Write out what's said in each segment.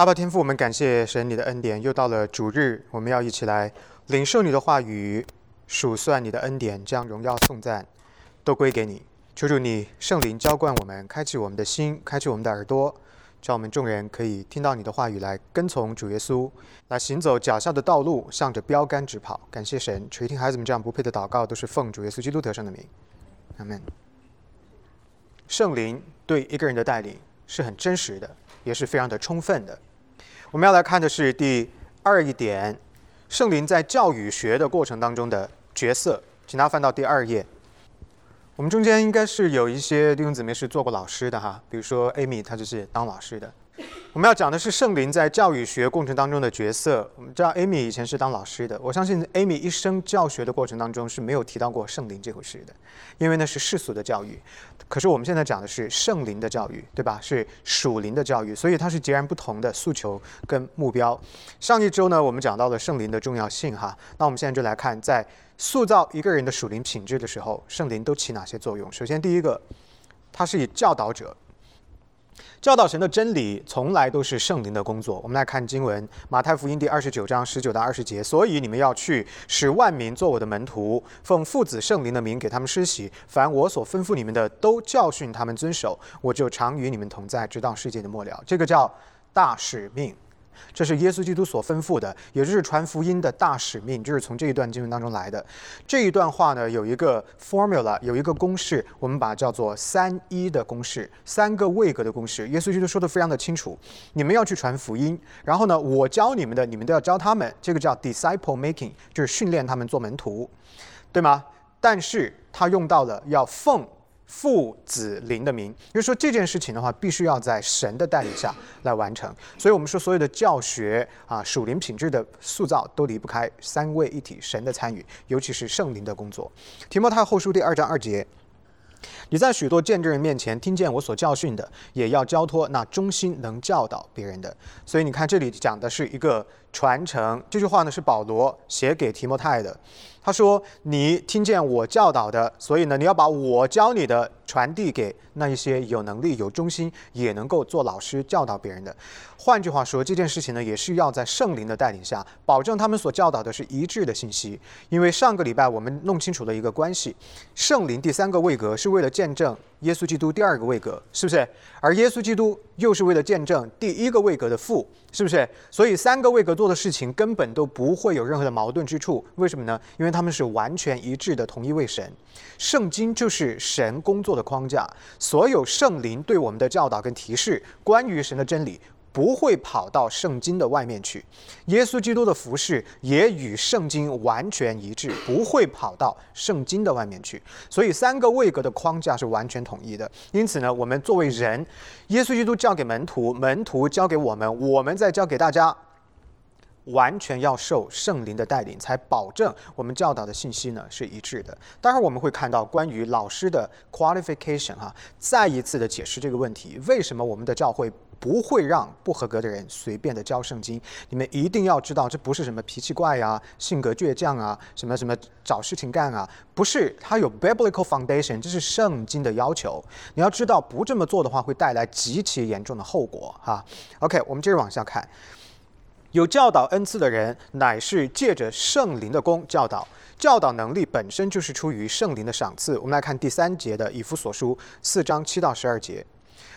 阿爸天父，我们感谢神你的恩典，又到了主日，我们要一起来领受你的话语，数算你的恩典，将荣耀颂赞都归给你。求主你圣灵浇灌我们，开启我们的心，开启我们的耳朵，叫我们众人可以听到你的话语，来跟从主耶稣，来行走脚下的道路，向着标杆直跑。感谢神，垂听孩子们这样不配的祷告，都是奉主耶稣基督得胜的名。阿门。圣灵对一个人的带领是很真实的，也是非常的充分的。我们要来看的是第二一点，圣灵在教育学的过程当中的角色，请大家翻到第二页。我们中间应该是有一些弟兄姊妹是做过老师的哈，比如说 Amy，她就是当老师的。我们要讲的是圣灵在教育学过程当中的角色。我们知道 Amy 以前是当老师的，我相信 Amy 一生教学的过程当中是没有提到过圣灵这回事的，因为那是世俗的教育。可是我们现在讲的是圣灵的教育，对吧？是属灵的教育，所以它是截然不同的诉求跟目标。上一周呢，我们讲到了圣灵的重要性哈，那我们现在就来看，在塑造一个人的属灵品质的时候，圣灵都起哪些作用？首先，第一个，它是以教导者。教导神的真理从来都是圣灵的工作。我们来看经文，马太福音第二十九章十九到二十节。所以你们要去，使万民做我的门徒，奉父子圣灵的名给他们施洗。凡我所吩咐你们的，都教训他们遵守。我就常与你们同在，直到世界的末了。这个叫大使命。这是耶稣基督所吩咐的，也就是传福音的大使命，就是从这一段经文当中来的。这一段话呢，有一个 formula，有一个公式，我们把它叫做三一的公式，三个位格的公式。耶稣基督说的非常的清楚，你们要去传福音，然后呢，我教你们的，你们都要教他们，这个叫 disciple making，就是训练他们做门徒，对吗？但是他用到了要奉。父子灵的名，就是说这件事情的话，必须要在神的带领下来完成。所以，我们说所有的教学啊，属灵品质的塑造都离不开三位一体神的参与，尤其是圣灵的工作。提摩太后书第二章二节，你在许多见证人面前听见我所教训的，也要交托那忠心能教导别人的。所以你看，这里讲的是一个传承。这句话呢，是保罗写给提摩太的。他说：“你听见我教导的，所以呢，你要把我教你的传递给那一些有能力、有忠心，也能够做老师教导别人的。换句话说，这件事情呢，也是要在圣灵的带领下，保证他们所教导的是一致的信息。因为上个礼拜我们弄清楚了一个关系：圣灵第三个位格是为了见证。”耶稣基督第二个位格是不是？而耶稣基督又是为了见证第一个位格的父，是不是？所以三个位格做的事情根本都不会有任何的矛盾之处。为什么呢？因为他们是完全一致的同一位神。圣经就是神工作的框架，所有圣灵对我们的教导跟提示，关于神的真理。不会跑到圣经的外面去，耶稣基督的服饰也与圣经完全一致，不会跑到圣经的外面去。所以三个位格的框架是完全统一的。因此呢，我们作为人，耶稣基督交给门徒，门徒交给我们，我们再交给大家，完全要受圣灵的带领，才保证我们教导的信息呢是一致的。待会儿，我们会看到关于老师的 qualification 哈，再一次的解释这个问题：为什么我们的教会？不会让不合格的人随便的教圣经。你们一定要知道，这不是什么脾气怪呀、性格倔强啊、什么什么找事情干啊，不是。它有 biblical foundation，这是圣经的要求。你要知道，不这么做的话，会带来极其严重的后果。哈，OK，我们接着往下看。有教导恩赐的人，乃是借着圣灵的功教导。教导能力本身就是出于圣灵的赏赐。我们来看第三节的以弗所书四章七到十二节。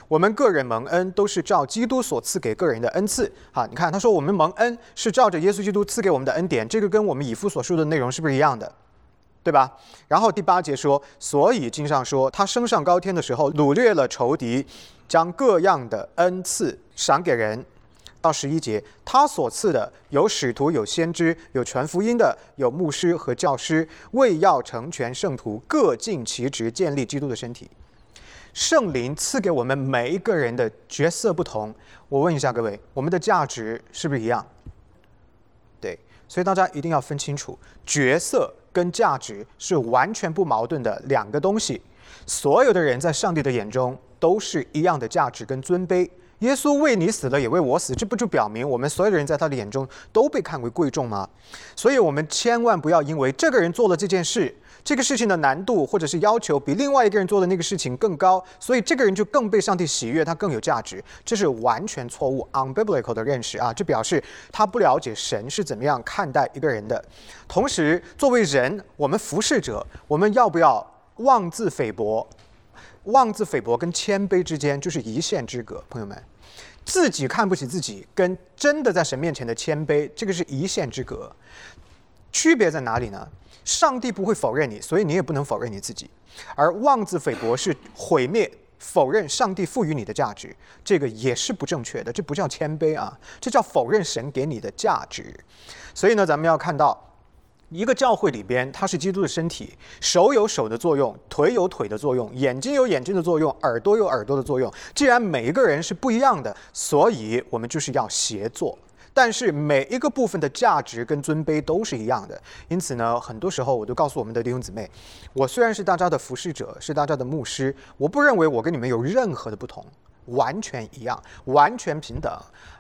我们个人蒙恩都是照基督所赐给个人的恩赐。哈，你看他说我们蒙恩是照着耶稣基督赐给我们的恩典，这个跟我们以父所述的内容是不是一样的？对吧？然后第八节说，所以经上说他升上高天的时候掳掠了仇敌，将各样的恩赐赏给人。到十一节，他所赐的有使徒，有先知，有传福音的，有牧师和教师，为要成全圣徒，各尽其职，建立基督的身体。圣灵赐给我们每一个人的角色不同，我问一下各位，我们的价值是不是一样？对，所以大家一定要分清楚，角色跟价值是完全不矛盾的两个东西。所有的人在上帝的眼中都是一样的价值跟尊卑，耶稣为你死了，也为我死，这不就表明我们所有的人在他的眼中都被看为贵重吗？所以，我们千万不要因为这个人做了这件事。这个事情的难度或者是要求比另外一个人做的那个事情更高，所以这个人就更被上帝喜悦，他更有价值。这是完全错误 （unbiblical） 的认识啊！这表示他不了解神是怎么样看待一个人的。同时，作为人，我们服侍者，我们要不要妄自菲薄？妄自菲薄跟谦卑之间就是一线之隔，朋友们，自己看不起自己，跟真的在神面前的谦卑，这个是一线之隔。区别在哪里呢？上帝不会否认你，所以你也不能否认你自己。而妄自菲薄是毁灭、否认上帝赋予你的价值，这个也是不正确的。这不叫谦卑啊，这叫否认神给你的价值。所以呢，咱们要看到，一个教会里边，它是基督的身体，手有手的作用，腿有腿的作用，眼睛有眼睛的作用，耳朵有耳朵的作用。既然每一个人是不一样的，所以我们就是要协作。但是每一个部分的价值跟尊卑都是一样的，因此呢，很多时候我都告诉我们的弟兄姊妹，我虽然是大家的服侍者，是大家的牧师，我不认为我跟你们有任何的不同，完全一样，完全平等。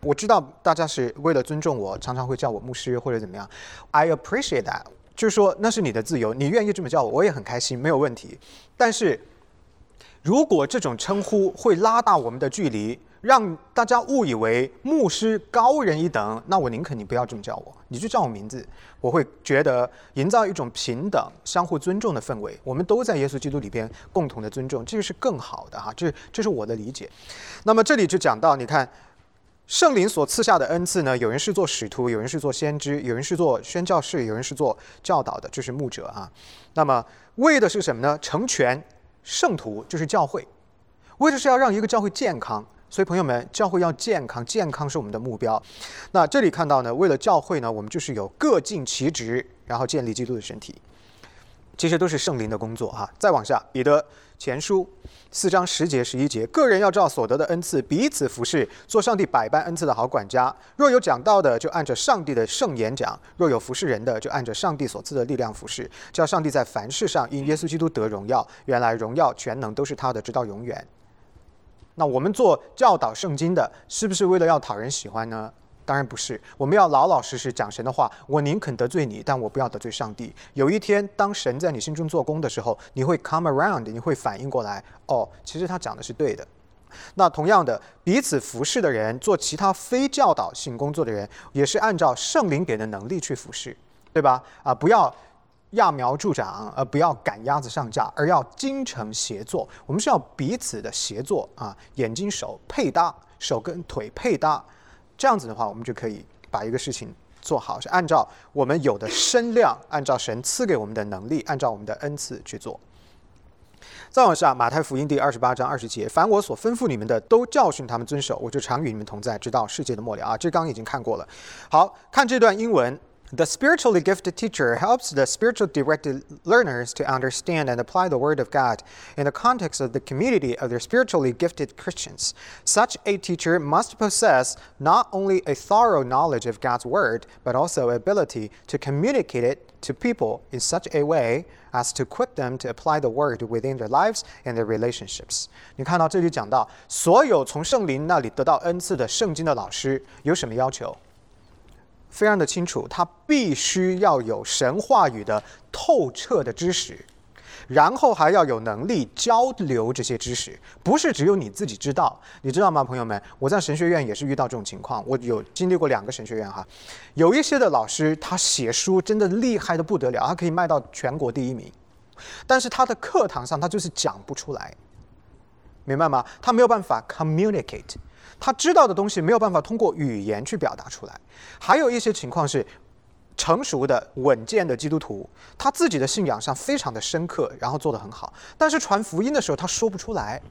我知道大家是为了尊重我，常常会叫我牧师或者怎么样，I appreciate that，就是说那是你的自由，你愿意这么叫我，我也很开心，没有问题。但是如果这种称呼会拉大我们的距离，让大家误以为牧师高人一等，那我宁可你不要这么叫我，你就叫我名字，我会觉得营造一种平等、相互尊重的氛围。我们都在耶稣基督里边共同的尊重，这个是更好的哈。这这是我的理解。那么这里就讲到，你看圣灵所赐下的恩赐呢，有人是做使徒，有人是做先知，有人是做宣教士，有人是做教导的，就是牧者啊。那么为的是什么呢？成全圣徒，就是教会，为的是要让一个教会健康。所以，朋友们，教会要健康，健康是我们的目标。那这里看到呢，为了教会呢，我们就是有各尽其职，然后建立基督的身体。这些都是圣灵的工作哈。再往下，彼得前书四章十节十一节，个人要照所得的恩赐彼此服侍，做上帝百般恩赐的好管家。若有讲道的，就按着上帝的圣言讲；若有服侍人的，就按着上帝所赐的力量服侍，叫上帝在凡事上因耶稣基督得荣耀。原来荣耀全能都是他的，直到永远。那我们做教导圣经的，是不是为了要讨人喜欢呢？当然不是，我们要老老实实讲神的话。我宁肯得罪你，但我不要得罪上帝。有一天，当神在你心中做工的时候，你会 come around，你会反应过来，哦，其实他讲的是对的。那同样的，彼此服侍的人，做其他非教导性工作的人，也是按照圣灵给的能力去服侍，对吧？啊，不要。揠苗助长，而不要赶鸭子上架，而要精诚协作。我们是要彼此的协作啊，眼睛手配搭，手跟腿配搭，这样子的话，我们就可以把一个事情做好，是按照我们有的身量，按照神赐给我们的能力，按照我们的恩赐去做。再往下，马太福音第二十八章二十节，凡我所吩咐你们的，都教训他们遵守，我就常与你们同在，直到世界的末了啊。这刚已经看过了。好看这段英文。The spiritually gifted teacher helps the spiritually directed learners to understand and apply the Word of God in the context of the community of their spiritually gifted Christians. Such a teacher must possess not only a thorough knowledge of God's Word, but also ability to communicate it to people in such a way as to equip them to apply the Word within their lives and their relationships. 你看到这里讲到，所有从圣灵那里得到恩赐的圣经的老师有什么要求？ 非常的清楚，他必须要有神话语的透彻的知识，然后还要有能力交流这些知识，不是只有你自己知道，你知道吗，朋友们？我在神学院也是遇到这种情况，我有经历过两个神学院哈，有一些的老师他写书真的厉害的不得了，他可以卖到全国第一名，但是他的课堂上他就是讲不出来，明白吗？他没有办法 communicate。他知道的东西没有办法通过语言去表达出来，还有一些情况是成熟的、稳健的基督徒，他自己的信仰上非常的深刻，然后做得很好，但是传福音的时候他说不出来，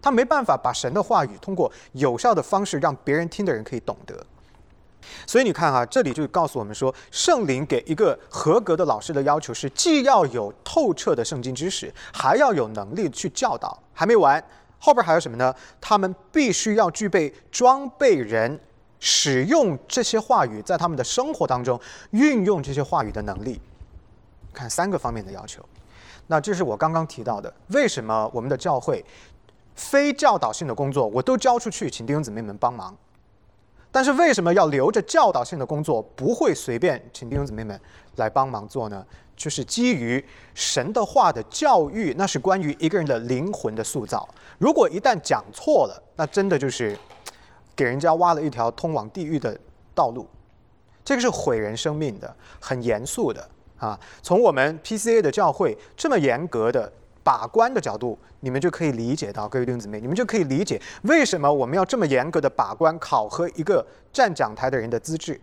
他没办法把神的话语通过有效的方式让别人听的人可以懂得。所以你看啊，这里就告诉我们说，圣灵给一个合格的老师的要求是，既要有透彻的圣经知识，还要有能力去教导。还没完。后边还有什么呢？他们必须要具备装备人使用这些话语，在他们的生活当中运用这些话语的能力。看三个方面的要求。那这是我刚刚提到的，为什么我们的教会非教导性的工作我都交出去，请弟兄姊妹们帮忙。但是为什么要留着教导性的工作，不会随便请弟兄姊妹们来帮忙做呢？就是基于神的话的教育，那是关于一个人的灵魂的塑造。如果一旦讲错了，那真的就是给人家挖了一条通往地狱的道路。这个是毁人生命的，很严肃的啊！从我们 PCA 的教会这么严格的把关的角度，你们就可以理解到，各位弟兄姊妹，你们就可以理解为什么我们要这么严格的把关考核一个站讲台的人的资质。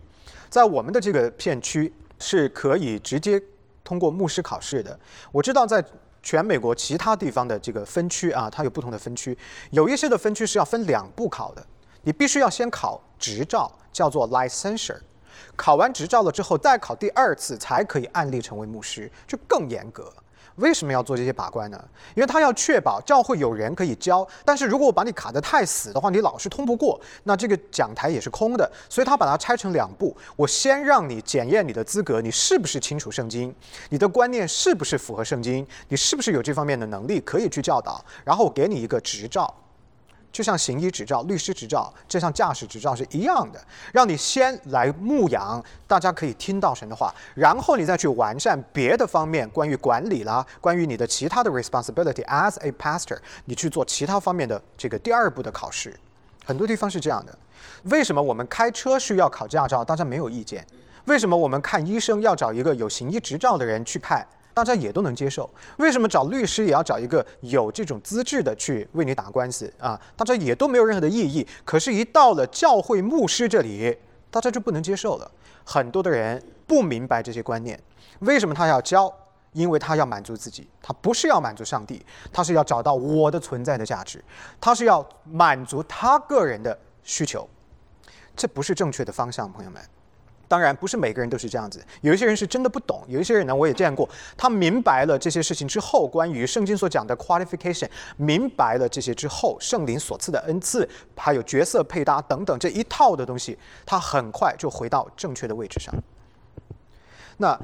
在我们的这个片区是可以直接通过牧师考试的。我知道在全美国其他地方的这个分区啊，它有不同的分区，有一些的分区是要分两步考的，你必须要先考执照，叫做 licensure。考完执照了之后，再考第二次才可以案例成为牧师，就更严格。为什么要做这些把关呢？因为他要确保教会有人可以教，但是如果我把你卡得太死的话，你老是通不过，那这个讲台也是空的。所以他把它拆成两步：我先让你检验你的资格，你是不是清楚圣经，你的观念是不是符合圣经，你是不是有这方面的能力可以去教导，然后给你一个执照。就像行医执照、律师执照，就像驾驶执照是一样的，让你先来牧养，大家可以听到神的话，然后你再去完善别的方面，关于管理啦，关于你的其他的 responsibility as a pastor，你去做其他方面的这个第二步的考试。很多地方是这样的。为什么我们开车需要考驾照？大家没有意见。为什么我们看医生要找一个有行医执照的人去看？大家也都能接受，为什么找律师也要找一个有这种资质的去为你打官司啊？大家也都没有任何的异议。可是，一到了教会牧师这里，大家就不能接受了。很多的人不明白这些观念，为什么他要教？因为他要满足自己，他不是要满足上帝，他是要找到我的存在的价值，他是要满足他个人的需求。这不是正确的方向，朋友们。当然不是每个人都是这样子，有一些人是真的不懂，有一些人呢我也见过，他明白了这些事情之后，关于圣经所讲的 qualification，明白了这些之后，圣灵所赐的恩赐，还有角色配搭等等这一套的东西，他很快就回到正确的位置上。那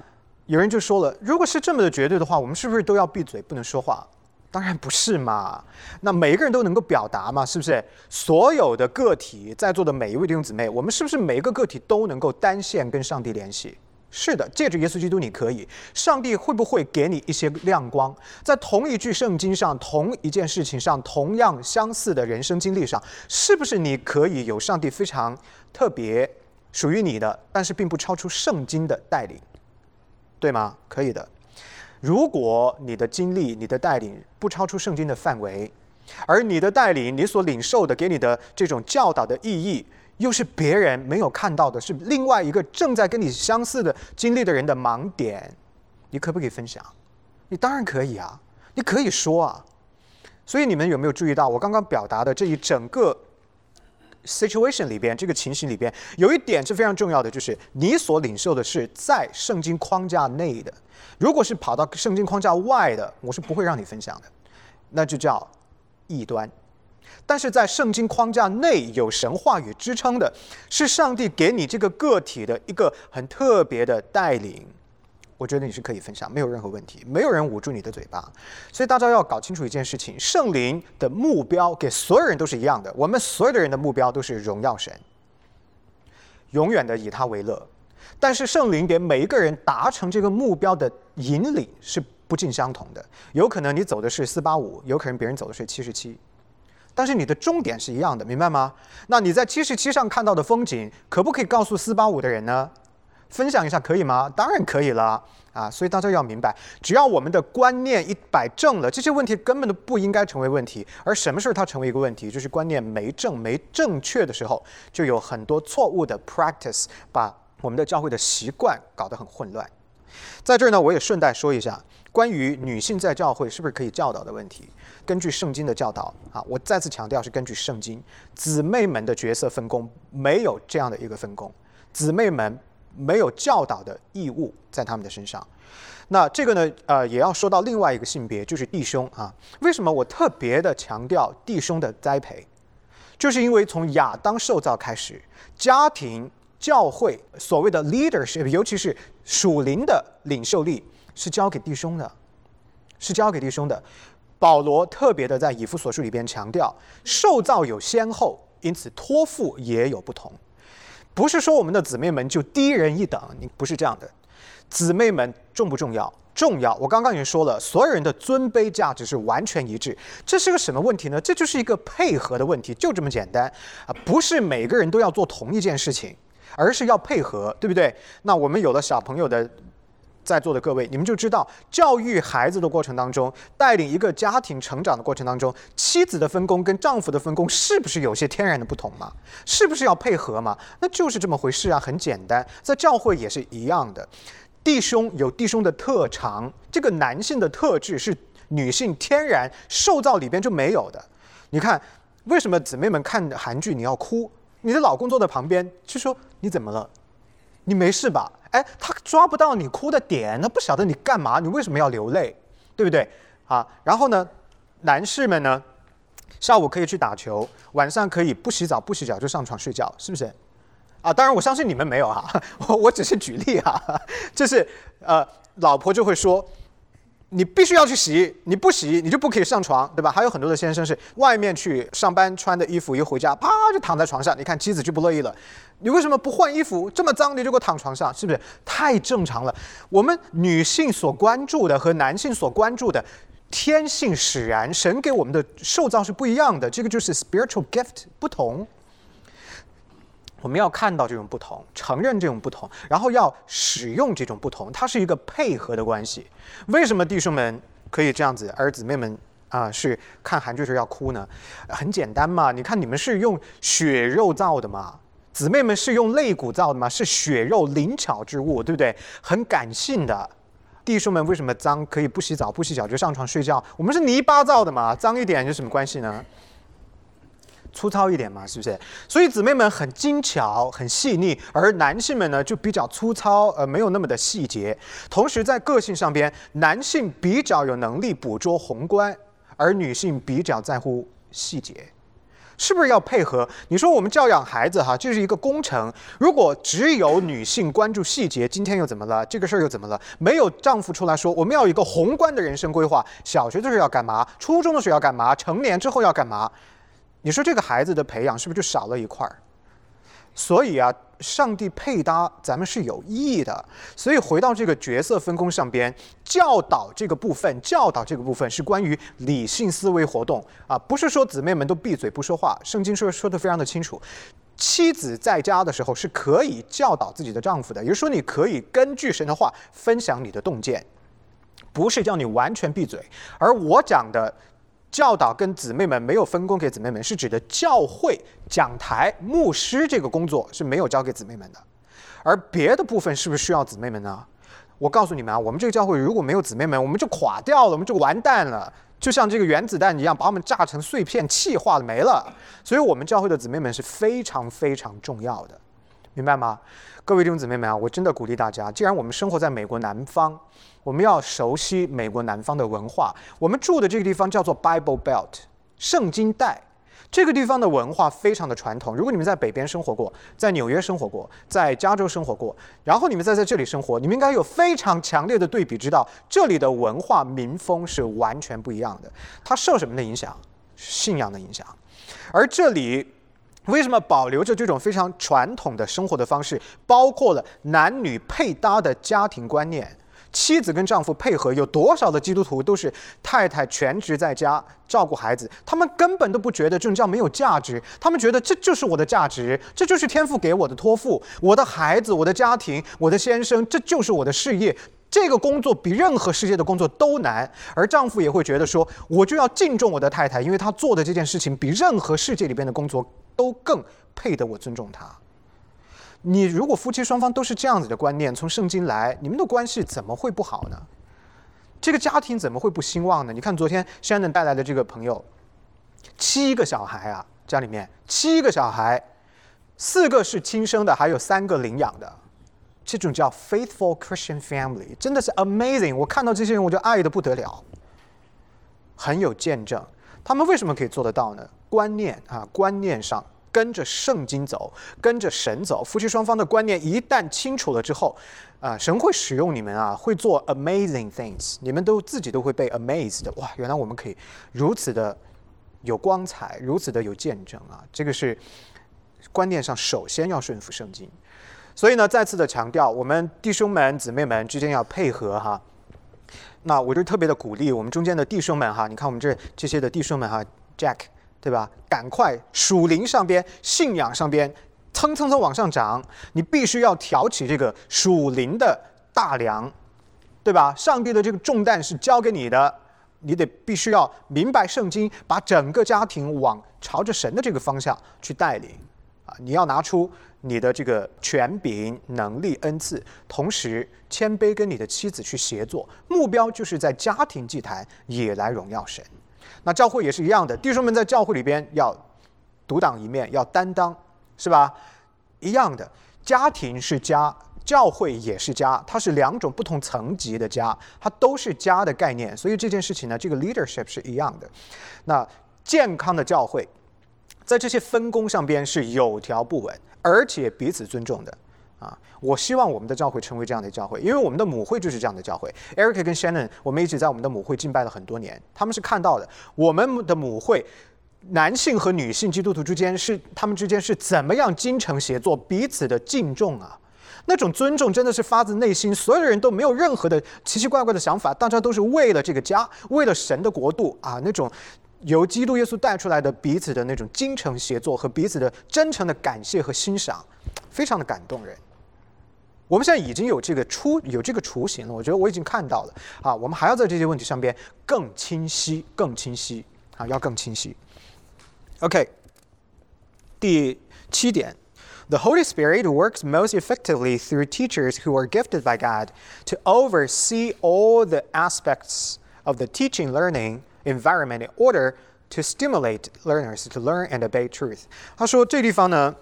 有人就说了，如果是这么的绝对的话，我们是不是都要闭嘴不能说话？当然不是嘛，那每一个人都能够表达嘛，是不是？所有的个体在座的每一位弟兄姊妹，我们是不是每一个个体都能够单线跟上帝联系？是的，借着耶稣基督你可以。上帝会不会给你一些亮光，在同一句圣经上、同一件事情上、同样相似的人生经历上，是不是你可以有上帝非常特别属于你的，但是并不超出圣经的带领，对吗？可以的。如果你的经历、你的带领不超出圣经的范围，而你的带领、你所领受的、给你的这种教导的意义，又是别人没有看到的，是另外一个正在跟你相似的经历的人的盲点，你可不可以分享？你当然可以啊，你可以说啊。所以你们有没有注意到我刚刚表达的这一整个 situation 里边，这个情形里边，有一点是非常重要的，就是你所领受的是在圣经框架内的。如果是跑到圣经框架外的，我是不会让你分享的，那就叫异端。但是在圣经框架内有神话语支撑的，是上帝给你这个个体的一个很特别的带领，我觉得你是可以分享，没有任何问题，没有人捂住你的嘴巴。所以大家要搞清楚一件事情：圣灵的目标给所有人都是一样的，我们所有的人的目标都是荣耀神，永远的以他为乐。但是圣灵给每一个人达成这个目标的引领是不尽相同的，有可能你走的是四八五，有可能别人走的是七十七，但是你的终点是一样的，明白吗？那你在七十七上看到的风景，可不可以告诉四八五的人呢？分享一下可以吗？当然可以了啊！所以大家要明白，只要我们的观念一摆正了，这些问题根本都不应该成为问题。而什么时候它成为一个问题？就是观念没正、没正确的时候，就有很多错误的 practice 把。我们的教会的习惯搞得很混乱，在这儿呢，我也顺带说一下关于女性在教会是不是可以教导的问题。根据圣经的教导啊，我再次强调是根据圣经，姊妹们的角色分工没有这样的一个分工，姊妹们没有教导的义务在他们的身上。那这个呢，呃，也要说到另外一个性别，就是弟兄啊。为什么我特别的强调弟兄的栽培？就是因为从亚当受造开始，家庭。教会所谓的 leadership，尤其是属灵的领袖力，是交给弟兄的，是交给弟兄的。保罗特别的在以弗所书里边强调，受造有先后，因此托付也有不同。不是说我们的姊妹们就低人一等，你不是这样的。姊妹们重不重要？重要。我刚刚已经说了，所有人的尊卑价值是完全一致。这是个什么问题呢？这就是一个配合的问题，就这么简单啊！不是每个人都要做同一件事情，而是要配合，对不对？那我们有了小朋友的。在座的各位，你们就知道，教育孩子的过程当中，带领一个家庭成长的过程当中，妻子的分工跟丈夫的分工是不是有些天然的不同嘛？是不是要配合嘛？那就是这么回事啊，很简单，在教会也是一样的。弟兄有弟兄的特长，这个男性的特质是女性天然受造里边就没有的。你看，为什么姊妹们看韩剧你要哭？你的老公坐在旁边就说你怎么了？你没事吧？哎，他抓不到你哭的点，他不晓得你干嘛，你为什么要流泪，对不对？啊，然后呢，男士们呢，下午可以去打球，晚上可以不洗澡不洗脚就上床睡觉，是不是？啊，当然我相信你们没有啊，我我只是举例啊，就是呃，老婆就会说。你必须要去洗，你不洗你就不可以上床，对吧？还有很多的先生是外面去上班穿的衣服，一回家啪就躺在床上，你看妻子就不乐意了。你为什么不换衣服？这么脏你就给我躺床上，是不是太正常了？我们女性所关注的和男性所关注的天性使然，神给我们的受造是不一样的，这个就是 spiritual gift 不同。我们要看到这种不同，承认这种不同，然后要使用这种不同，它是一个配合的关系。为什么弟兄们可以这样子，而姊妹们啊是看韩剧时候要哭呢？很简单嘛，你看你们是用血肉造的嘛，姊妹们是用肋骨造的嘛，是血肉灵巧之物，对不对？很感性的。弟兄们为什么脏可以不洗澡不洗脚就上床睡觉？我们是泥巴造的嘛，脏一点有什么关系呢？粗糙一点嘛，是不是？所以姊妹们很精巧、很细腻，而男性们呢就比较粗糙，呃，没有那么的细节。同时在个性上边，男性比较有能力捕捉宏观，而女性比较在乎细节，是不是要配合？你说我们教养孩子哈，这是一个工程。如果只有女性关注细节，今天又怎么了？这个事儿又怎么了？没有丈夫出来说，我们要有一个宏观的人生规划。小学的时候要干嘛？初中的时候要干嘛？成年之后要干嘛？你说这个孩子的培养是不是就少了一块儿？所以啊，上帝配搭咱们是有意义的。所以回到这个角色分工上边，教导这个部分，教导这个部分是关于理性思维活动啊，不是说姊妹们都闭嘴不说话。圣经说说的非常的清楚，妻子在家的时候是可以教导自己的丈夫的，也就是说你可以根据神的话分享你的洞见，不是叫你完全闭嘴。而我讲的。教导跟姊妹们没有分工给姊妹们，是指的教会讲台牧师这个工作是没有交给姊妹们的，而别的部分是不是需要姊妹们呢？我告诉你们啊，我们这个教会如果没有姊妹们，我们就垮掉了，我们就完蛋了，就像这个原子弹一样，把我们炸成碎片，气化了没了。所以，我们教会的姊妹们是非常非常重要的，明白吗？各位弟兄姊妹们啊，我真的鼓励大家，既然我们生活在美国南方。我们要熟悉美国南方的文化。我们住的这个地方叫做 Bible Belt，圣经带。这个地方的文化非常的传统。如果你们在北边生活过，在纽约生活过，在加州生活过，然后你们再在这里生活，你们应该有非常强烈的对比，知道这里的文化民风是完全不一样的。它受什么的影响？信仰的影响。而这里为什么保留着这种非常传统的生活的方式？包括了男女配搭的家庭观念。妻子跟丈夫配合，有多少的基督徒都是太太全职在家照顾孩子，他们根本都不觉得这种叫没有价值，他们觉得这就是我的价值，这就是天赋给我的托付，我的孩子，我的家庭，我的先生，这就是我的事业，这个工作比任何世界的工作都难，而丈夫也会觉得说，我就要敬重我的太太，因为她做的这件事情比任何世界里边的工作都更配得我尊重她。你如果夫妻双方都是这样子的观念，从圣经来，你们的关系怎么会不好呢？这个家庭怎么会不兴旺呢？你看昨天 Shannon 带来的这个朋友，七个小孩啊，家里面七个小孩，四个是亲生的，还有三个领养的，这种叫 faithful Christian family，真的是 amazing。我看到这些人，我就爱的不得了，很有见证。他们为什么可以做得到呢？观念啊，观念上。跟着圣经走，跟着神走。夫妻双方的观念一旦清楚了之后，啊，神会使用你们啊，会做 amazing things，你们都自己都会被 amazed 的。哇，原来我们可以如此的有光彩，如此的有见证啊！这个是观念上首先要顺服圣经。所以呢，再次的强调，我们弟兄们、姊妹们之间要配合哈。那我就特别的鼓励我们中间的弟兄们哈，你看我们这这些的弟兄们哈，Jack。对吧？赶快属灵上边、信仰上边蹭蹭蹭往上涨，你必须要挑起这个属灵的大梁，对吧？上帝的这个重担是交给你的，你得必须要明白圣经，把整个家庭往朝着神的这个方向去带领啊！你要拿出你的这个权柄、能力、恩赐，同时谦卑跟你的妻子去协作，目标就是在家庭祭坛也来荣耀神。那教会也是一样的，弟兄们在教会里边要独当一面，要担当，是吧？一样的，家庭是家，教会也是家，它是两种不同层级的家，它都是家的概念。所以这件事情呢，这个 leadership 是一样的。那健康的教会，在这些分工上边是有条不紊，而且彼此尊重的。啊，我希望我们的教会成为这样的教会，因为我们的母会就是这样的教会。Erica 跟 Shannon，我们一起在我们的母会敬拜了很多年，他们是看到的我们的母会，男性和女性基督徒之间是他们之间是怎么样精诚协作，彼此的敬重啊，那种尊重真的是发自内心，所有的人都没有任何的奇奇怪怪的想法，大家都是为了这个家，为了神的国度啊，那种由基督耶稣带出来的彼此的那种精诚协作和彼此的真诚的感谢和欣赏，非常的感动人。我们现在已经有这个出有这个雏形了，我觉得我已经看到了啊。我们还要在这些问题上边更清晰、更清晰啊，要更清晰。OK，第七点，The Holy Spirit works most effectively through teachers who are gifted by God to oversee all the aspects of the teaching learning environment in order to stimulate learners to learn and obey truth。他说这地方呢。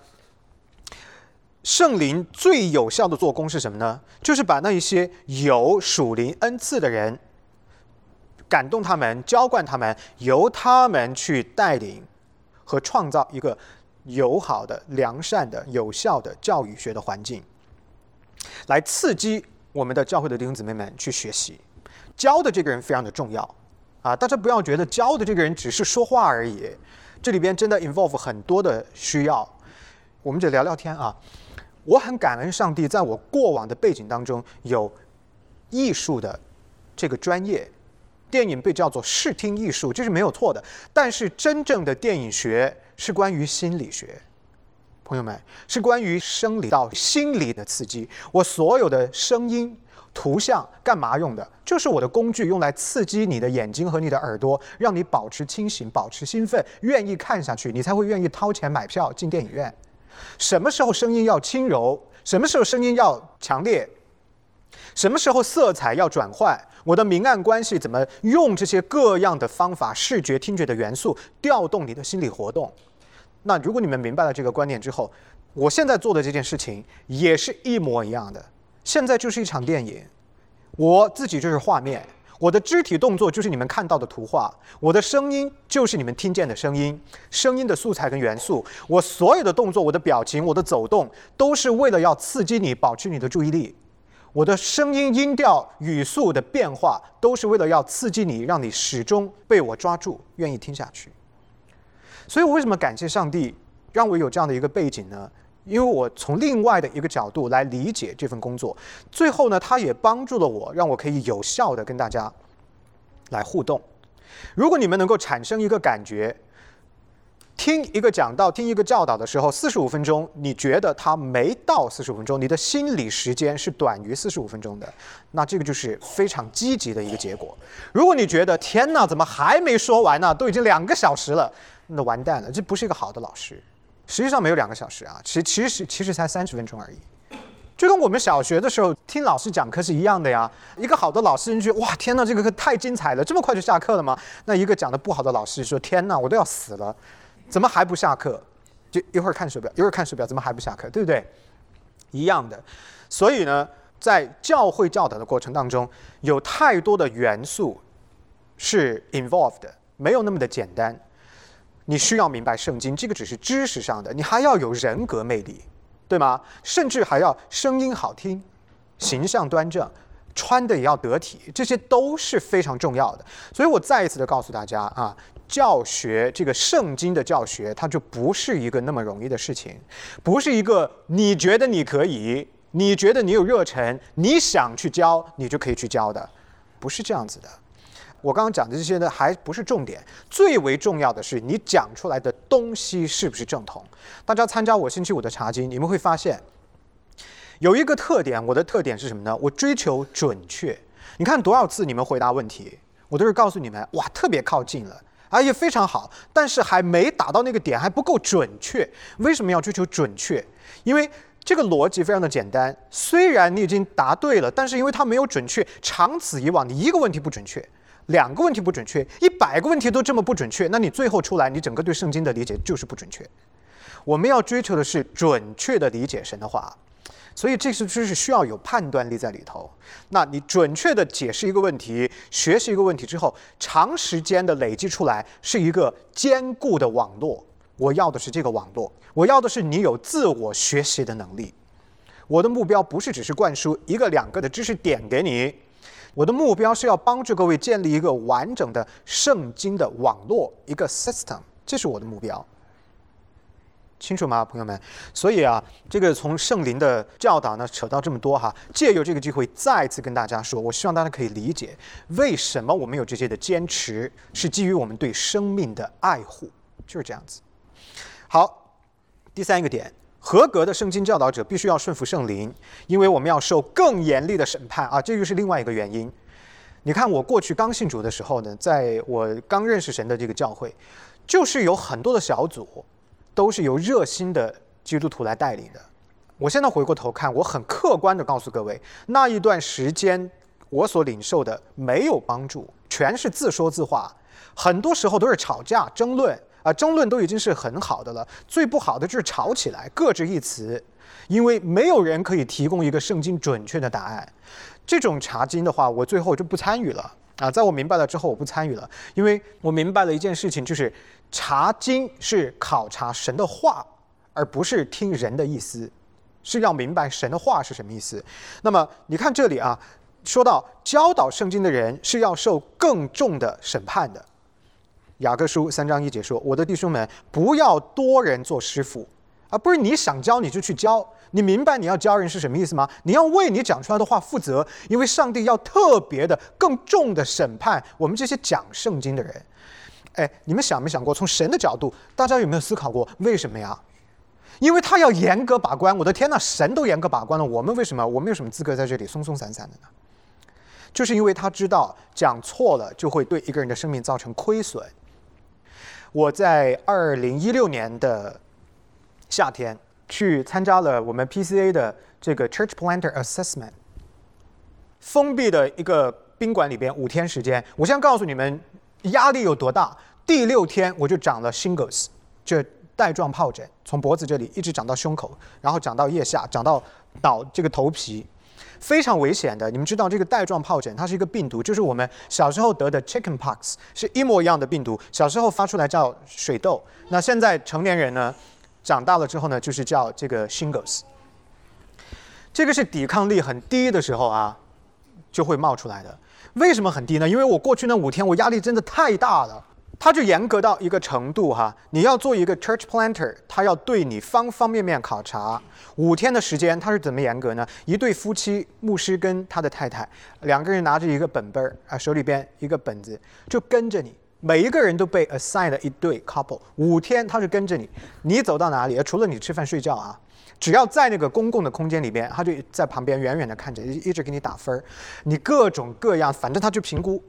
圣灵最有效的做工是什么呢？就是把那一些有属灵恩赐的人感动他们，浇灌他们，由他们去带领和创造一个友好的、良善的、有效的教育学的环境，来刺激我们的教会的弟兄姊妹们去学习。教的这个人非常的重要啊！大家不要觉得教的这个人只是说话而已，这里边真的 involve 很多的需要。我们就聊聊天啊。我很感恩上帝，在我过往的背景当中有艺术的这个专业，电影被叫做视听艺术，这是没有错的。但是真正的电影学是关于心理学，朋友们是关于生理到心理的刺激。我所有的声音、图像干嘛用的？就是我的工具，用来刺激你的眼睛和你的耳朵，让你保持清醒、保持兴奋，愿意看下去，你才会愿意掏钱买票进电影院。什么时候声音要轻柔？什么时候声音要强烈？什么时候色彩要转换？我的明暗关系怎么用这些各样的方法、视觉、听觉的元素调动你的心理活动？那如果你们明白了这个观念之后，我现在做的这件事情也是一模一样的。现在就是一场电影，我自己就是画面。我的肢体动作就是你们看到的图画，我的声音就是你们听见的声音，声音的素材跟元素。我所有的动作、我的表情、我的走动，都是为了要刺激你，保持你的注意力。我的声音、音调、语速的变化，都是为了要刺激你，让你始终被我抓住，愿意听下去。所以我为什么感谢上帝，让我有这样的一个背景呢？因为我从另外的一个角度来理解这份工作，最后呢，它也帮助了我，让我可以有效的跟大家来互动。如果你们能够产生一个感觉，听一个讲道、听一个教导的时候，四十五分钟，你觉得它没到四十五分钟，你的心理时间是短于四十五分钟的，那这个就是非常积极的一个结果。如果你觉得天哪，怎么还没说完呢？都已经两个小时了，那完蛋了，这不是一个好的老师。实际上没有两个小时啊，其其实其实才三十分钟而已，就跟我们小学的时候听老师讲课是一样的呀。一个好的老师，你觉得哇天哪，这个课太精彩了，这么快就下课了吗？那一个讲的不好的老师说天哪，我都要死了，怎么还不下课？就一会儿看手表，一会儿看手表，怎么还不下课？对不对？一样的。所以呢，在教会教导的过程当中，有太多的元素是 involved 的，没有那么的简单。你需要明白圣经，这个只是知识上的，你还要有人格魅力，对吗？甚至还要声音好听，形象端正，穿的也要得体，这些都是非常重要的。所以我再一次的告诉大家啊，教学这个圣经的教学，它就不是一个那么容易的事情，不是一个你觉得你可以，你觉得你有热忱，你想去教，你就可以去教的，不是这样子的。我刚刚讲的这些呢，还不是重点，最为重要的是你讲出来的东西是不是正统。大家参加我星期五的茶经，你们会发现有一个特点，我的特点是什么呢？我追求准确。你看多少次你们回答问题，我都是告诉你们，哇，特别靠近了，而且非常好，但是还没打到那个点，还不够准确。为什么要追求准确？因为这个逻辑非常的简单，虽然你已经答对了，但是因为它没有准确，长此以往，你一个问题不准确。两个问题不准确，一百个问题都这么不准确，那你最后出来，你整个对圣经的理解就是不准确。我们要追求的是准确的理解神的话，所以这是就是需要有判断力在里头。那你准确的解释一个问题，学习一个问题之后，长时间的累积出来是一个坚固的网络。我要的是这个网络，我要的是你有自我学习的能力。我的目标不是只是灌输一个两个的知识点给你。我的目标是要帮助各位建立一个完整的圣经的网络，一个 system，这是我的目标，清楚吗，朋友们？所以啊，这个从圣灵的教导呢，扯到这么多哈，借由这个机会再次跟大家说，我希望大家可以理解为什么我们有这些的坚持，是基于我们对生命的爱护，就是这样子。好，第三个点。合格的圣经教导者必须要顺服圣灵，因为我们要受更严厉的审判啊！这又是另外一个原因。你看，我过去刚信主的时候呢，在我刚认识神的这个教会，就是有很多的小组，都是由热心的基督徒来带领的。我现在回过头看，我很客观的告诉各位，那一段时间我所领受的没有帮助，全是自说自话，很多时候都是吵架争论。啊，争论都已经是很好的了，最不好的就是吵起来，各执一词，因为没有人可以提供一个圣经准确的答案。这种查经的话，我最后就不参与了啊。在我明白了之后，我不参与了，因为我明白了一件事情，就是查经是考察神的话，而不是听人的意思，是要明白神的话是什么意思。那么你看这里啊，说到教导圣经的人是要受更重的审判的。雅各书三章一节说：“我的弟兄们，不要多人做师傅，而不是你想教你就去教。你明白你要教人是什么意思吗？你要为你讲出来的话负责，因为上帝要特别的、更重的审判我们这些讲圣经的人。哎，你们想没想过，从神的角度，大家有没有思考过为什么呀？因为他要严格把关。我的天呐，神都严格把关了，我们为什么？我们有什么资格在这里松松散散的呢？就是因为他知道讲错了就会对一个人的生命造成亏损。”我在二零一六年的夏天去参加了我们 PCA 的这个 Church Planter Assessment，封闭的一个宾馆里边五天时间。我先告诉你们压力有多大。第六天我就长了 shingles，就带状疱疹，从脖子这里一直长到胸口，然后长到腋下，长到脑这个头皮。非常危险的，你们知道这个带状疱疹，它是一个病毒，就是我们小时候得的 chicken pox 是一模一样的病毒。小时候发出来叫水痘，那现在成年人呢，长大了之后呢，就是叫这个 shingles。这个是抵抗力很低的时候啊，就会冒出来的。为什么很低呢？因为我过去那五天，我压力真的太大了。他就严格到一个程度哈，你要做一个 church planter，他要对你方方面面考察。五天的时间，他是怎么严格呢？一对夫妻，牧师跟他的太太，两个人拿着一个本本儿啊，手里边一个本子，就跟着你，每一个人都被 assigned 一对 couple。五天他是跟着你，你走到哪里，除了你吃饭睡觉啊，只要在那个公共的空间里边，他就在旁边远远的看着，一直给你打分儿。你各种各样，反正他就评估。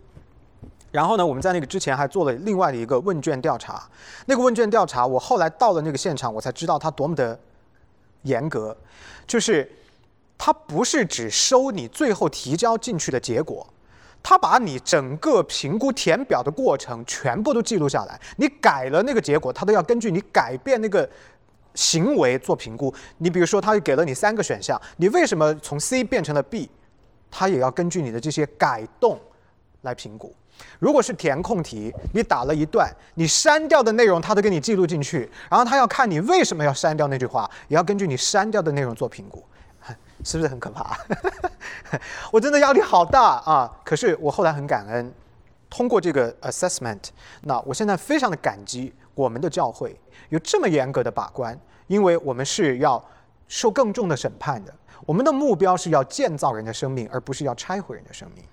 然后呢，我们在那个之前还做了另外的一个问卷调查。那个问卷调查，我后来到了那个现场，我才知道它多么的严格。就是它不是只收你最后提交进去的结果，它把你整个评估填表的过程全部都记录下来。你改了那个结果，它都要根据你改变那个行为做评估。你比如说，他给了你三个选项，你为什么从 C 变成了 B？他也要根据你的这些改动来评估。如果是填空题，你打了一段，你删掉的内容他都给你记录进去，然后他要看你为什么要删掉那句话，也要根据你删掉的内容做评估，是不是很可怕？我真的压力好大啊！可是我后来很感恩，通过这个 assessment，那我现在非常的感激我们的教会有这么严格的把关，因为我们是要受更重的审判的。我们的目标是要建造人的生命，而不是要拆毁人的生命。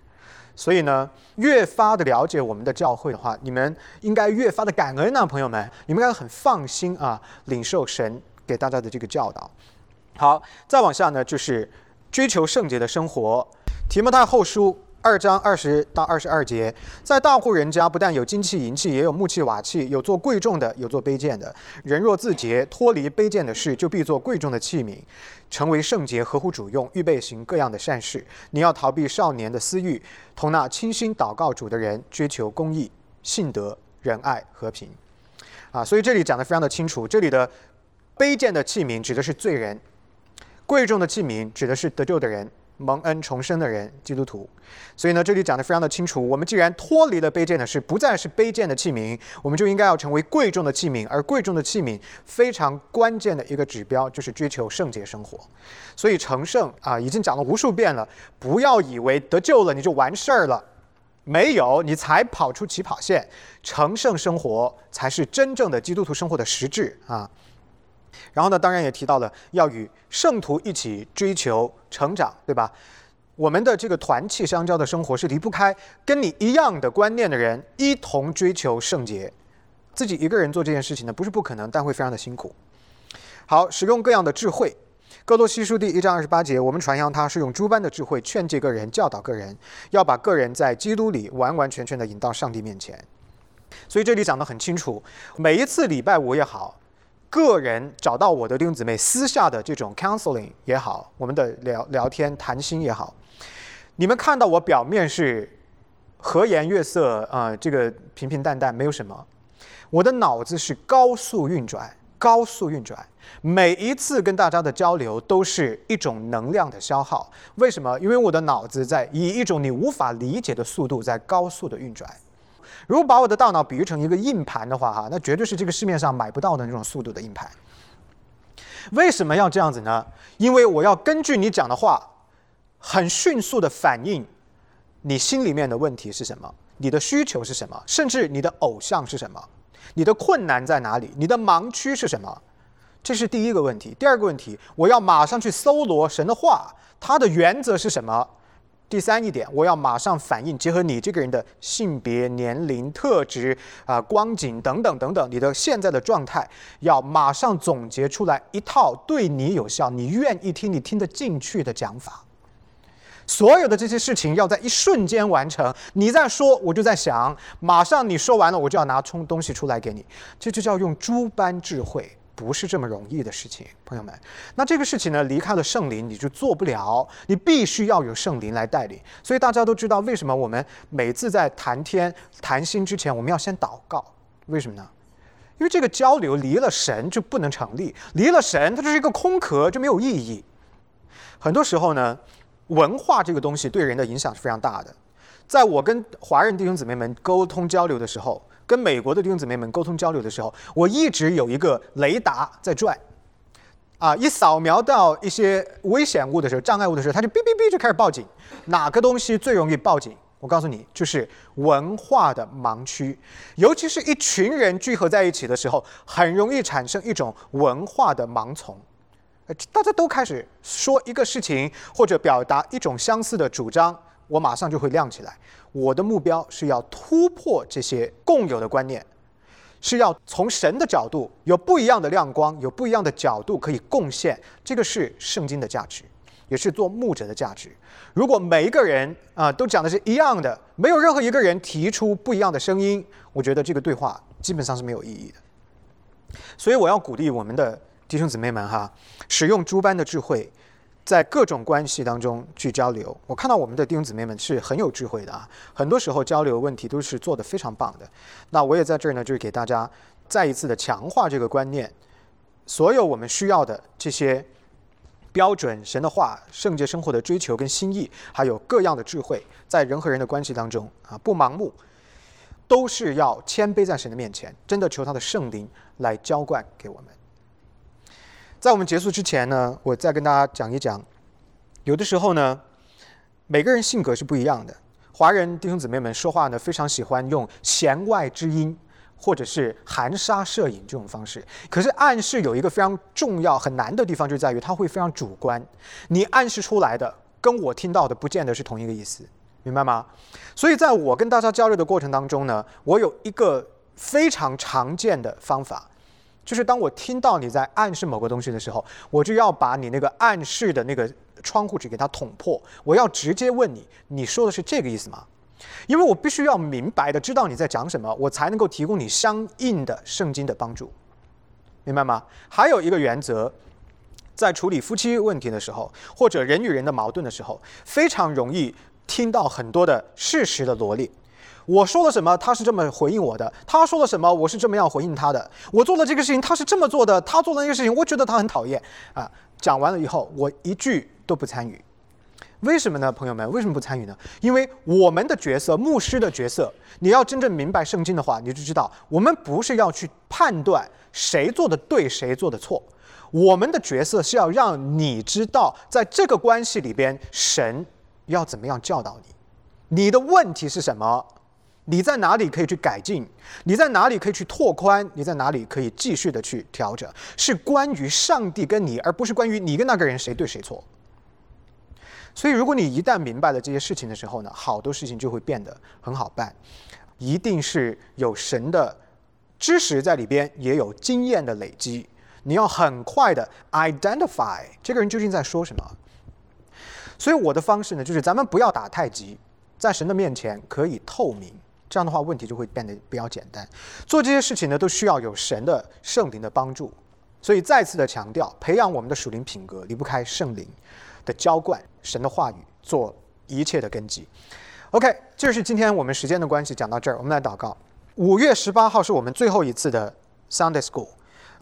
所以呢，越发的了解我们的教会的话，你们应该越发的感恩啊，朋友们，你们应该很放心啊，领受神给大家的这个教导。好，再往下呢，就是追求圣洁的生活。提摩太后书。二章二十到二十二节，在大户人家，不但有金器银器，也有木器瓦器，有做贵重的，有做卑贱的。人若自洁，脱离卑贱的事，就必做贵重的器皿，成为圣洁，合乎主用，预备行各样的善事。你要逃避少年的私欲，同那倾心祷告主的人，追求公义、信德、仁爱、和平。啊，所以这里讲的非常的清楚，这里的卑贱的器皿指的是罪人，贵重的器皿指的是得救的人。蒙恩重生的人，基督徒。所以呢，这里讲的非常的清楚。我们既然脱离了卑贱的事，不再是卑贱的器皿，我们就应该要成为贵重的器皿。而贵重的器皿非常关键的一个指标，就是追求圣洁生活。所以成圣啊，已经讲了无数遍了。不要以为得救了你就完事儿了，没有，你才跑出起跑线。成圣生活才是真正的基督徒生活的实质啊。然后呢，当然也提到了要与圣徒一起追求成长，对吧？我们的这个团契相交的生活是离不开跟你一样的观念的人一同追求圣洁。自己一个人做这件事情呢，不是不可能，但会非常的辛苦。好，使用各样的智慧。哥罗西书第一章二十八节，我们传扬他是用诸般的智慧劝诫个人、教导个人，要把个人在基督里完完全全的引到上帝面前。所以这里讲得很清楚，每一次礼拜五也好。个人找到我的弟兄姊妹，私下的这种 counseling 也好，我们的聊聊天谈心也好，你们看到我表面是和颜悦色啊，这个平平淡淡，没有什么。我的脑子是高速运转，高速运转，每一次跟大家的交流都是一种能量的消耗。为什么？因为我的脑子在以一种你无法理解的速度在高速的运转。如果把我的大脑比喻成一个硬盘的话，哈，那绝对是这个市面上买不到的那种速度的硬盘。为什么要这样子呢？因为我要根据你讲的话，很迅速的反映你心里面的问题是什么，你的需求是什么，甚至你的偶像是什么，你的困难在哪里，你的盲区是什么，这是第一个问题。第二个问题，我要马上去搜罗神的话，它的原则是什么？第三一点，我要马上反应，结合你这个人的性别、年龄、特质啊、光景等等等等，你的现在的状态，要马上总结出来一套对你有效、你愿意听、你听得进去的讲法。所有的这些事情要在一瞬间完成。你在说，我就在想，马上你说完了，我就要拿冲东西出来给你。这就叫用诸般智慧。不是这么容易的事情，朋友们。那这个事情呢，离开了圣灵你就做不了，你必须要有圣灵来带领。所以大家都知道，为什么我们每次在谈天谈心之前，我们要先祷告？为什么呢？因为这个交流离了神就不能成立，离了神它就是一个空壳，就没有意义。很多时候呢，文化这个东西对人的影响是非常大的。在我跟华人弟兄姊妹们沟通交流的时候。跟美国的弟兄姊妹们沟通交流的时候，我一直有一个雷达在转，啊，一扫描到一些危险物的时候、障碍物的时候，它就哔哔哔就开始报警。哪个东西最容易报警？我告诉你，就是文化的盲区，尤其是一群人聚合在一起的时候，很容易产生一种文化的盲从。大家都开始说一个事情，或者表达一种相似的主张。我马上就会亮起来。我的目标是要突破这些共有的观念，是要从神的角度有不一样的亮光，有不一样的角度可以贡献。这个是圣经的价值，也是做牧者的价值。如果每一个人啊都讲的是一样的，没有任何一个人提出不一样的声音，我觉得这个对话基本上是没有意义的。所以我要鼓励我们的弟兄姊妹们哈，使用诸般的智慧。在各种关系当中去交流，我看到我们的弟兄姊妹们是很有智慧的啊，很多时候交流问题都是做得非常棒的。那我也在这儿呢，就是给大家再一次的强化这个观念，所有我们需要的这些标准、神的话、圣洁生活的追求跟心意，还有各样的智慧，在人和人的关系当中啊，不盲目，都是要谦卑在神的面前，真的求他的圣灵来浇灌给我们。在我们结束之前呢，我再跟大家讲一讲，有的时候呢，每个人性格是不一样的。华人弟兄姊妹们说话呢，非常喜欢用弦外之音，或者是含沙射影这种方式。可是暗示有一个非常重要、很难的地方，就在于它会非常主观。你暗示出来的，跟我听到的不见得是同一个意思。明白吗？所以在我跟大家交流的过程当中呢，我有一个非常常见的方法，就是当我听到你在暗示某个东西的时候，我就要把你那个暗示的那个窗户纸给它捅破，我要直接问你，你说的是这个意思吗？因为我必须要明白的知道你在讲什么，我才能够提供你相应的圣经的帮助，明白吗？还有一个原则，在处理夫妻问题的时候，或者人与人的矛盾的时候，非常容易。听到很多的事实的罗列，我说了什么，他是这么回应我的；他说了什么，我是这么样回应他的。我做了这个事情，他是这么做的；他做了那个事情，我觉得他很讨厌。啊，讲完了以后，我一句都不参与。为什么呢，朋友们？为什么不参与呢？因为我们的角色，牧师的角色，你要真正明白圣经的话，你就知道，我们不是要去判断谁做的对，谁做的错。我们的角色是要让你知道，在这个关系里边，神。要怎么样教导你？你的问题是什么？你在哪里可以去改进？你在哪里可以去拓宽？你在哪里可以继续的去调整？是关于上帝跟你，而不是关于你跟那个人谁对谁错。所以，如果你一旦明白了这些事情的时候呢，好多事情就会变得很好办。一定是有神的知识在里边，也有经验的累积。你要很快的 identify 这个人究竟在说什么。所以我的方式呢，就是咱们不要打太极，在神的面前可以透明，这样的话问题就会变得比较简单。做这些事情呢，都需要有神的圣灵的帮助。所以再次的强调，培养我们的属灵品格离不开圣灵的浇灌，神的话语做一切的根基。OK，这是今天我们时间的关系讲到这儿，我们来祷告。五月十八号是我们最后一次的 Sunday School。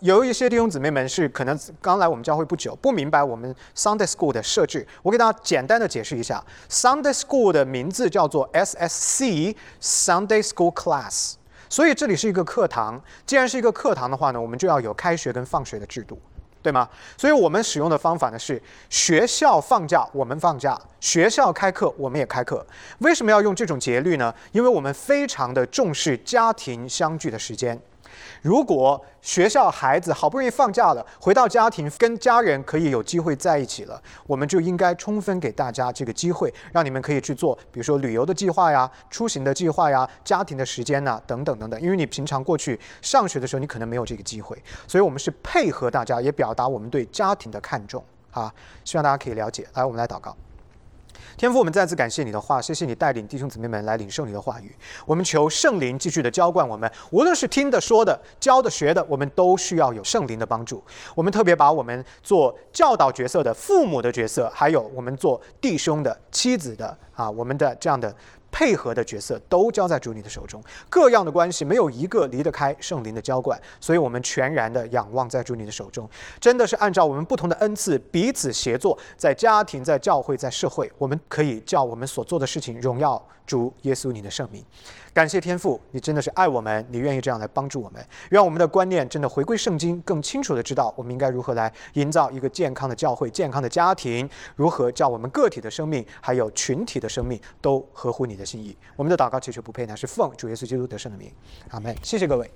有一些弟兄姊妹们是可能刚来我们教会不久，不明白我们 Sunday School 的设置。我给大家简单的解释一下，Sunday School 的名字叫做 SSC Sunday School Class，所以这里是一个课堂。既然是一个课堂的话呢，我们就要有开学跟放学的制度，对吗？所以我们使用的方法呢是学校放假我们放假，学校开课我们也开课。为什么要用这种节律呢？因为我们非常的重视家庭相聚的时间。如果学校孩子好不容易放假了，回到家庭跟家人可以有机会在一起了，我们就应该充分给大家这个机会，让你们可以去做，比如说旅游的计划呀、出行的计划呀、家庭的时间呐等等等等。因为你平常过去上学的时候，你可能没有这个机会，所以我们是配合大家，也表达我们对家庭的看重啊，希望大家可以了解。来，我们来祷告。天父，我们再次感谢你的话，谢谢你带领弟兄姊妹们来领受你的话语。我们求圣灵继续的浇灌我们，无论是听的、说的、教的、学的，我们都需要有圣灵的帮助。我们特别把我们做教导角色的父母的角色，还有我们做弟兄的、妻子的啊，我们的这样的。配合的角色都交在主你的手中，各样的关系没有一个离得开圣灵的浇灌，所以我们全然的仰望在主你的手中，真的是按照我们不同的恩赐彼此协作，在家庭、在教会、在社会，我们可以叫我们所做的事情荣耀主耶稣你的圣名。感谢天父，你真的是爱我们，你愿意这样来帮助我们，愿我们的观念真的回归圣经，更清楚的知道我们应该如何来营造一个健康的教会、健康的家庭，如何叫我们个体的生命还有群体的生命都合乎你的心意。我们的祷告其实不配，乃是奉主耶稣基督得胜的名，阿门。谢谢各位。